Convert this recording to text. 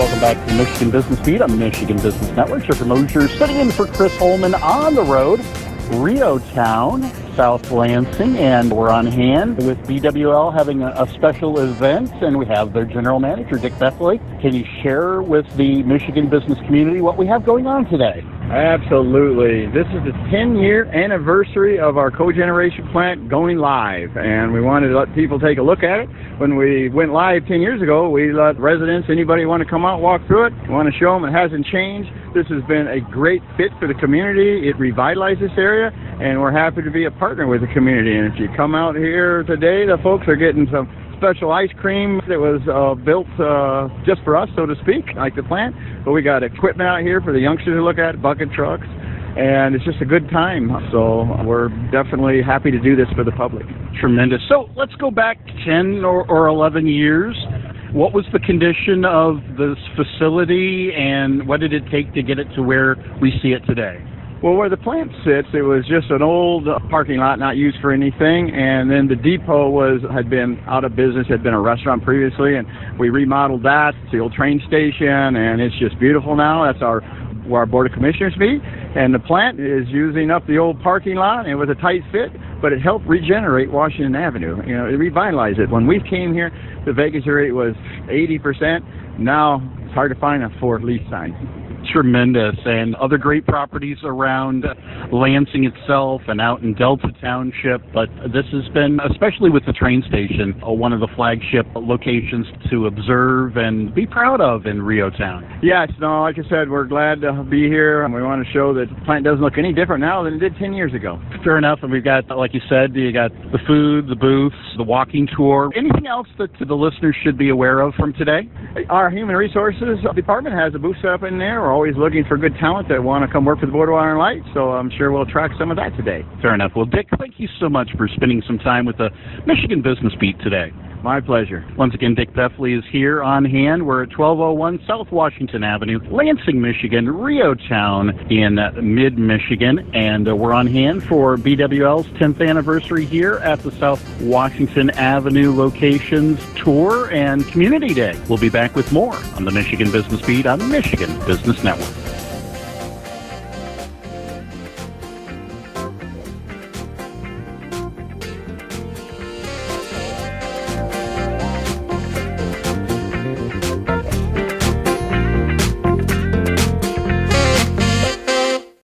the Michigan Business Beat on the Michigan Business Network. Jeffrey Mosher sitting in for Chris Holman on the road, REO Town, South Lansing, and we're on hand with BWL having a, a, special event, and we have their general manager, Dick Peffley. Can you share with the Michigan business community what we have going on today? Absolutely. This is the 10 year anniversary of our cogeneration plant going live, and we wanted to let people take a look at it. When we went live 10 years ago, we let residents, anybody want to come out, walk through it, want to show them it hasn't changed. This has been a great fit for the community. It revitalized this area, and we're happy to be a partner with the community. And if you come out here today, the folks are getting some special ice cream that was uh, built uh, just for us, so to speak, like the plant. But we got equipment out here for the youngsters to look at, bucket trucks, and it's just a good time. So we're definitely happy to do this for the public. Tremendous. So let's go back 10 or, or 11 years. What was the condition of this facility, and what did it take to get it to where we see it today? Well, where the plant sits, it was just an old parking lot, not used for anything, and then the depot was had been out of business, had been a restaurant previously, and we remodeled that to the old train station, and it's just beautiful now. That's our where our board of commissioners meet, and the plant is using up the old parking lot. It was a tight fit, but it helped regenerate Washington Avenue. You know, it revitalized it. When we came here, the vacancy rate was 80%. Now it's hard to find a for lease sign tremendous and other great properties around Lansing itself and out in Delta Township. But this has been, especially with the train station, uh, one of the flagship locations to observe and be proud of in REO Town. Yes, no, like I said, we're glad to be here and we want to show that the plant doesn't look any different now than it did 10 years ago. Fair enough. And we've got, like you said, you got the food, the booths, the walking tour. Anything else that the listeners should be aware of from today? Our human resources department has a booth set up in there. We're always looking for good talent that want to come work for the Board of Water and Light, so I'm sure we'll attract some of that today. Fair enough. Well, Dick, thank you so much for spending some time with the Michigan Business Beat today. My pleasure. Once again, Dick Peffley is here on hand. We're at 1201 South Washington Avenue, Lansing, Michigan, REO Town in mid Michigan. And uh, we're on hand for BWL's 10th anniversary here at the South Washington Avenue locations tour and community day. We'll be back with more on the Michigan Business Beat on the Michigan Business Network.